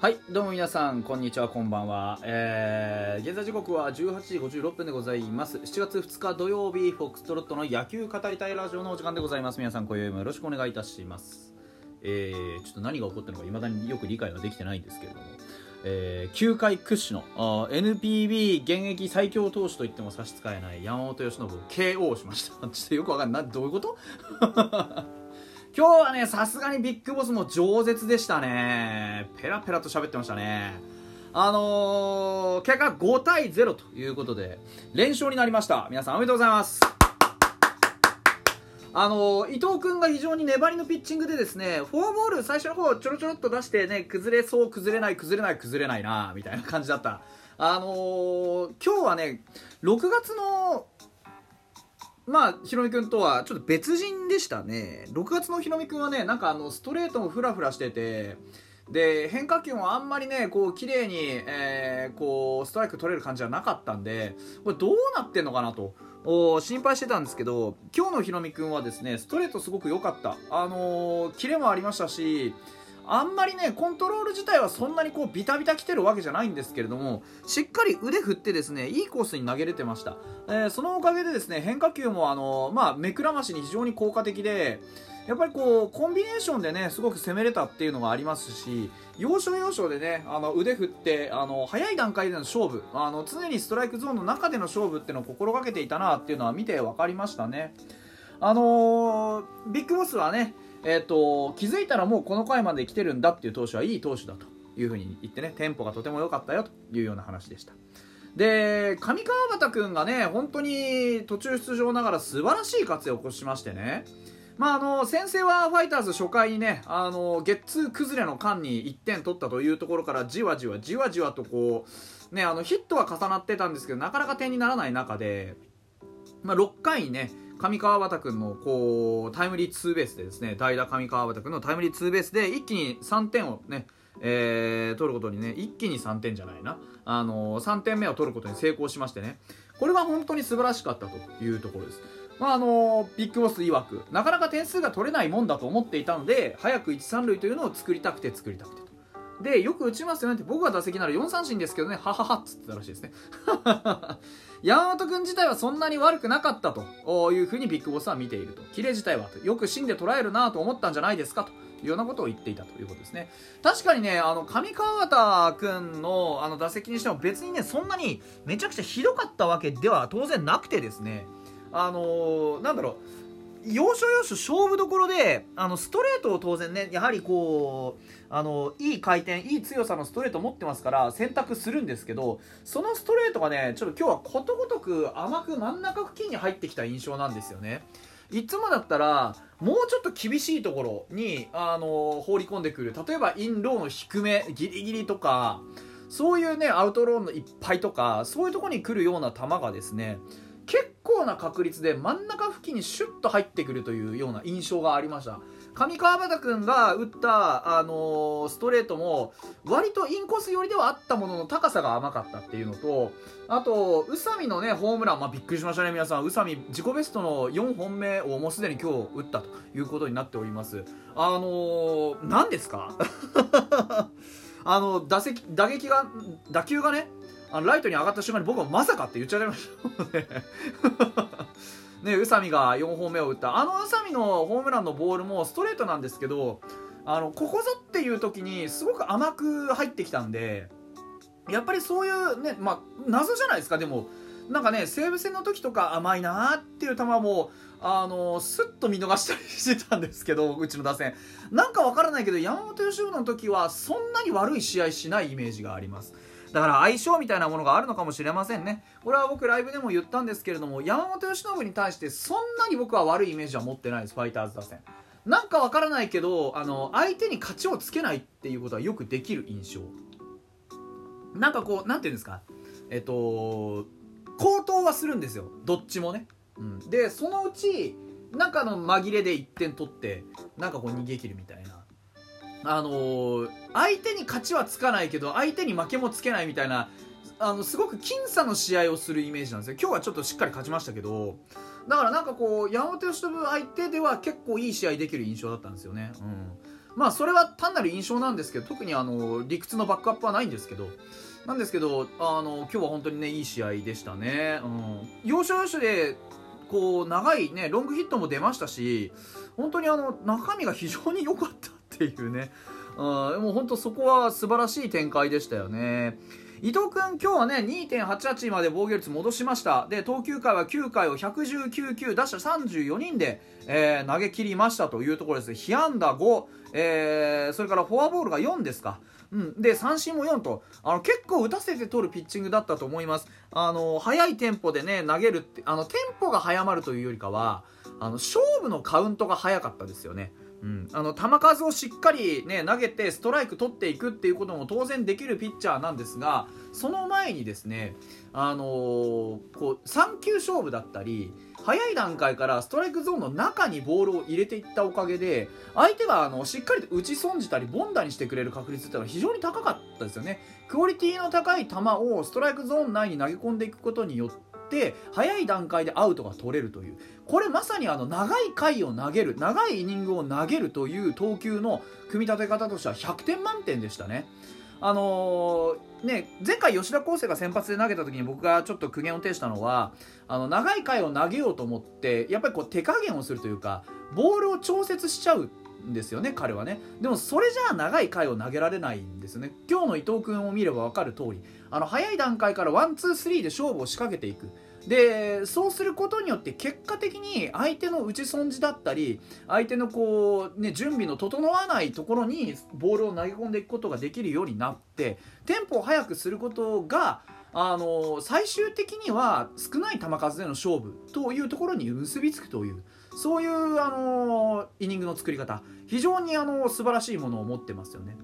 はいどうも皆さんこんにちはこんばんは、えー、現在時刻は18時56分でございます。7月2日土曜日フォックストロットの野球語りたいラジオのお時間でございます。皆さん今宵もよろしくお願いいたします。えー、ちょっと何が起こったのか未だによく理解はできてないんですけれども。えー、球界屈指の NPB 現役最強投手と言っても差し支えない山本由伸を KO しました。ちょっとよくわかんない。どういうこと？今日はねさすがにビッグボスも饒舌でしたね。ペラペラと喋ってましたね。あのー、結果5対0ということで連勝になりました。皆さんおめでとうございます。あの伊藤君が非常に粘りのピッチングでですねフォアボール最初の方ちょろちょろっと出してね崩れそう崩れない崩れない崩れないなみたいな感じだった。あのー、今日はね6月のまあ、ひろみくんとはちょっと別人でしたね。6月のひろみくんはね、なんかあの、ストレートもフラフラしてて、で、変化球もあんまりね、こう、綺麗に、えー、こう、ストライク取れる感じじゃなかったんで、これどうなってんのかなと。心配してたんですけど今日のひろみくんはですねストレートすごく良かったあのー、キレもありましたしあんまりねコントロール自体はそんなにこうビタビタ来てるわけじゃないんですけれどもしっかり腕振ってですねいいコースに投げれてました、えー、そのおかげでですね変化球もあのー、まあ目くらましに非常に効果的でやっぱりこうコンビネーションでねすごく攻めれたっていうのがありますし要所要所でねあの腕振ってあの早い段階での勝負あの常にストライクゾーンの中での勝負っていうのを心がけていたなっていうのは見て分かりましたね。あのー、ビッグボスはねえーと、気づいたらもうこの回まで来てるんだっていう投手はいい投手だというふうに言ってねテンポがとても良かったよというような話でした。で上川端君がね本当に途中出場ながら素晴らしい活躍を起こしましてね。まあ、あの先制はファイターズ初回にねあのゲッツー崩れの間に1点取ったというところからじわじわじわじわとこう、ね、あのヒットは重なってたんですけどなかなか点にならない中で、まあ、6回にね上川端君のこうタイムリーツーベースでですね代打上川端君のタイムリーツーベースで一気に3点をねえー、取ることにね一気に3点じゃないな、あのー、3点目を取ることに成功しましてね。これは本当に素晴らしかったというところです。まああのビッグボス曰くなかなか点数が取れないもんだと思っていたので早く1、3塁というのを作りたくて作りたくてでよく打ちますよねって僕が打席なら4三振ですけどねはははっつってたらしいですね。山本君自体はそんなに悪くなかったというふうにビッグボスは見ていると。キレ自体はとよく芯で捉えるなと思ったんじゃないですかというようなことを言っていたということですね。確かにねあの上川端君のあの打席にしても別にねそんなにめちゃくちゃひどかったわけでは当然なくてですね。あのー、なんだろう要所要所勝負どころであのストレートを当然ねやはりこうあのいい回転いい強さのストレート持ってますから選択するんですけどそのストレートがねちょっと今日はことごとく甘く真ん中付近に入ってきた印象なんですよね。いつもだったらもうちょっと厳しいところにあの放り込んでくる。例えばインローの低めギリギリとかそういうねアウトローのいっぱいとかそういうとこに来るような球がですね結構な確率で真ん中付近にシュッと入ってくるというような印象がありました。上川端君が打った、あのー、ストレートも割とインコース寄りではあったものの高さが甘かったっていうのとあと宇佐美のねホームラン、まあ、びっくりしましたね皆さん。宇佐美自己ベストの4本目をもうすでに今日打ったということになっております。あのー、何ですか？あの打席打撃が打球がねあのライトに上がった瞬間に僕はまさかって言っちゃいました ね宇佐美が4本目を打った。あの宇佐美のホームランのボールもストレートなんですけどあのここぞっていう時にすごく甘く入ってきたんでやっぱりそういうねまあ謎じゃないですか。でもなんかね西武戦の時とか甘いなーっていう球もあのスッと見逃したりしてたんですけどうちの打線。なんかわからないけど山本由伸の時はそんなに悪い試合しないイメージがあります。だから相性みたいなものがあるのかもしれませんね。これは僕ライブでも言ったんですけれども山本由伸に対してそんなに僕は悪いイメージは持ってないですファイターズ打線。なんかわからないけどあの相手に勝ちをつけないっていうことはよくできる印象。なんかこうなんていうんですか？えっと高騰はするんですよ。どっちもね、うん、でそのうち中の紛れで1点取ってなんかこう逃げ切るみたいな。あのー、相手に勝ちはつかないけど相手に負けもつけないみたいなあのすごく僅差の試合をするイメージなんですよ。今日はちょっとしっかり勝ちましたけどだからなんかこう山本由伸相手では結構いい試合できる印象だったんですよね、うん。まあそれは単なる印象なんですけど特にあの理屈のバックアップはないんですけどなんですけどあの今日は本当にねいい試合でしたね、うん、要所要所でこう長いねロングヒットも出ましたし本当にあの中身が非常に良かったっていうね、うん、もう本当そこは素晴らしい展開でしたよね伊藤君、今日はね、2.88まで防御率戻しました。で、投球回は9回を119球、打者34人で、えー、投げ切りましたというところです。被安打5、えー、それからフォアボールが4ですか。うん、で三振も4とあの結構打たせて取るピッチングだったと思いますあの速いテンポでね投げるってあのテンポが速まるというよりかはあの勝負のカウントが速かったですよねうん、あの球数をしっかり、ね、投げてストライク取っていくっていうことも当然できるピッチャーなんですがその前にですね、あのー、こう3球勝負だったり早い段階からストライクゾーンの中にボールを入れていったおかげで相手があのしっかりと打ち損じたり凡打にしてくれる確率っていうのは非常に高かったですよね。クオリティの高い球をストライクゾーン内に投げ込んでいくことによって早い段階でアウトが取れるというこれまさにあの長い回を投げる長いイニングを投げるという投球の組み立て方としては100点満点でしたね。あのー、ね、前回吉田輝星が先発で投げた時に僕がちょっと苦言を呈したのはあの長い回を投げようと思ってやっぱりこう手加減をするというかボールを調節しちゃうんですよね彼はね。でもそれじゃあ長い回を投げられないんですよね。今日の伊藤君を見れば分かる通りあの早い段階からワンツースリーで勝負を仕掛けていく。でそうすることによって結果的に相手の打ち損じだったり相手のこう、ね、準備の整わないところにボールを投げ込んでいくことができるようになってテンポを速くすることがあの最終的には少ない球数での勝負というところに結びつくという。そういうあのイニングの作り方非常にあの素晴らしいものを持ってますよね。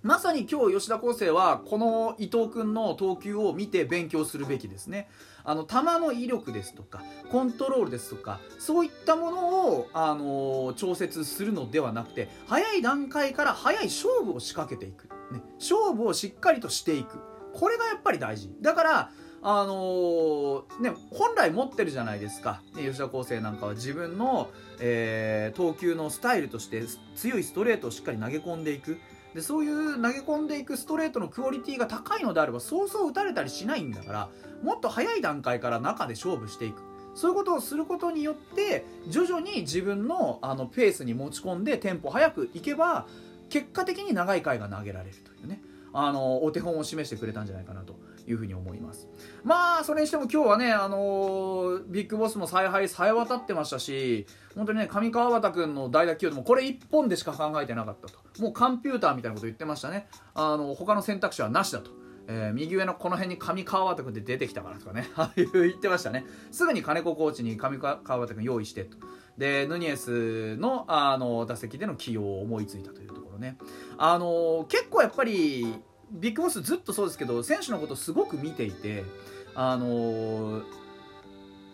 まさに今日吉田康生はこの伊藤君の投球を見て勉強するべきですね。あの球の威力ですとかコントロールですとかそういったものを、あの調節するのではなくて早い段階から早い勝負を仕掛けていく、ね、勝負をしっかりとしていくこれがやっぱり大事だからあのー、ね、本来持ってるじゃないですか、ね、吉田康生なんかは。自分の、えー、投球のスタイルとして強いストレートをしっかり投げ込んでいく。でそういう投げ込んでいくストレートのクオリティが高いのであればそうそう打たれたりしないんだからもっと早い段階から中で勝負していく。そういうことをすることによって徐々に自分のあのペースに持ち込んでテンポ早くいけば結果的に長い回が投げられるというね。あのお手本を示してくれたんじゃないかなというふうに思います。まあそれにしても今日はねあのビッグボスも采配さえ渡ってましたし本当にね上川端君の代打起用でもこれ1本でしか考えてなかったと。もうコンピューターみたいなこと言ってましたねあの他の選択肢はなしだと。えー、右上のこの辺に上川端君で出てきたからとかね、ああいう言ってましたね。すぐに金子コーチに上川端君用意してと。で、ヌニエスのあの打席での起用を思いついたというとろね。あの結構やっぱり、ビッグボスずっとそうですけど、選手のことすごく見ていて、あの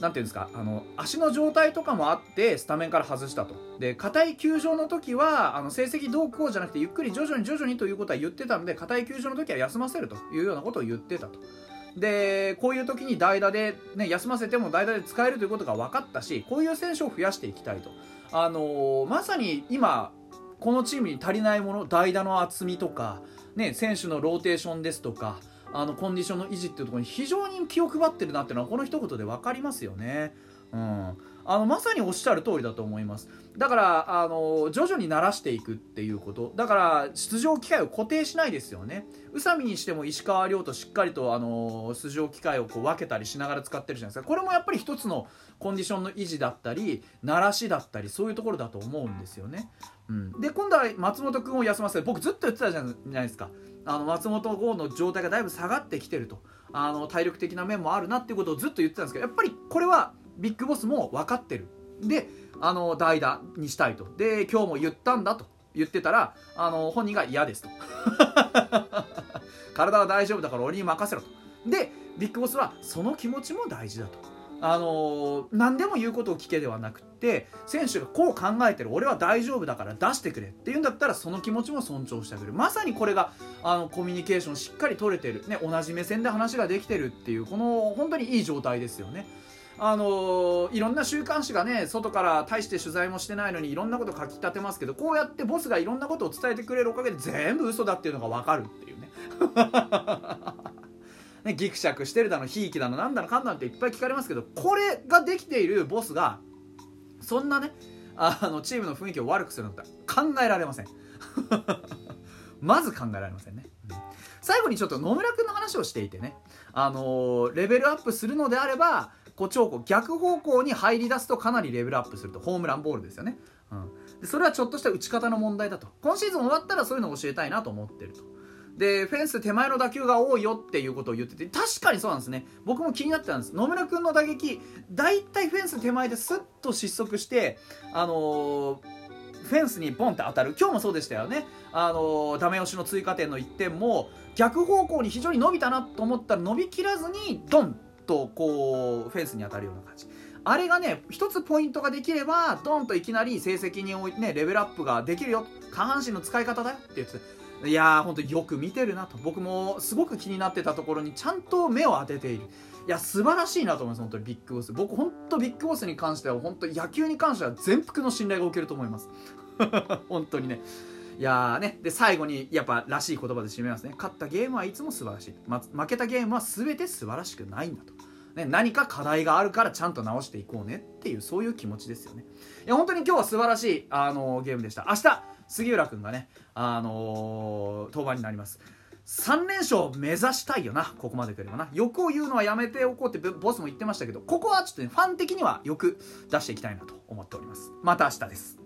なんていうんですかあの足の状態とかもあってスタメンから外したと。で硬い球場の時はあの成績どうこうじゃなくてゆっくり徐々に徐々にということは言ってたので硬い球場の時は休ませるというようなことを言ってたと。でこういう時に代打で、ね、休ませても代打で使えるということが分かったしこういう選手を増やしていきたいと、あのー、まさに今このチームに足りないもの代打の厚みとか、ね、選手のローテーションですとかあのコンディションの維持っていうところに非常に気を配ってるなっていうのはこの一言で分かりますよね。うん、あのまさにおっしゃる通りだと思います。だからあの徐々に慣らしていくっていうこと。だから出場機会を固定しないですよね。宇佐美にしても石川遼としっかりとあの出場機会をこう分けたりしながら使ってるじゃないですか。これもやっぱり一つのコンディションの維持だったり慣らしだったりそういうところだと思うんですよね、うん、で今度は松本君を休ませて僕ずっと言ってたじゃないですか。あの松本剛の状態がだいぶ下がってきてると。あの体力的な面もあるなっていうことをずっと言ってたんですけどやっぱりこれはビッグボスも分かってる。であの代打にしたいと。で今日も言ったんだと。言ってたらあの本人が嫌ですと。体は大丈夫だから俺に任せろと。でビッグボスはその気持ちも大事だと。あの何でも言うことを聞けではなくて選手がこう考えてる。俺は大丈夫だから出してくれっていうんだったらその気持ちも尊重してあげる。まさにこれがあのコミュニケーションしっかり取れてる、ね、同じ目線で話ができてるっていうこの本当にいい状態ですよね。あの、いろんな週刊誌がね外から大して取材もしてないのにいろんなこと書き立てますけどこうやってボスがいろんなことを伝えてくれるおかげで全部嘘だっていうのが分かるっていうね。ねギクシャクしてるだのひいきだのなんだのかんだのっていっぱい聞かれますけどこれができているボスがそんなねあのチームの雰囲気を悪くするのって考えられません。まず考えられませんね、最後にちょっと野村君の話をしていてねあの、レベルアップするのであればこう超こう逆方向に入り出すとかなりレベルアップするとホームランボールですよね、うん、でそれはちょっとした打ち方の問題だと。今シーズン終わったらそういうのを教えたいなと思ってると。でフェンス手前の打球が多いよっていうことを言ってて確かにそうなんですね。僕も気になってたんです。野村君の打撃大体フェンス手前でスッと失速してあのー、フェンスにボンって当たる。今日もそうでしたよね。あの、ダメ押しの追加点の1点も逆方向に非常に伸びたなと思ったら伸びきらずにドンとこうフェンスに当たるような感じ。あれがね一つポイントができればドンといきなり成績においてねレベルアップができるよ。下半身の使い方だよって言っていやー本当よく見てるなと。僕もすごく気になってたところにちゃんと目を当てている。いや素晴らしいなと思います本当に。ビッグボス。僕本当ビッグボスに関しては本当野球に関しては全幅の信頼がおけると思います。本当にね。いやねで最後にやっぱらしい言葉で締めますね。勝ったゲームはいつも素晴らしい、ま、負けたゲームは全て素晴らしくないんだと。ね、何か課題があるからちゃんと直していこうね。っていうそういう気持ちですよね。いや本当に今日は素晴らしいあのゲームでした。明日杉浦君がね、あのー、登板になります。3連勝目指したいよなここまでくればな。欲を言うのはやめておこうってボスも言ってましたけどここはちょっとねファン的には欲出していきたいなと思っております。また明日です。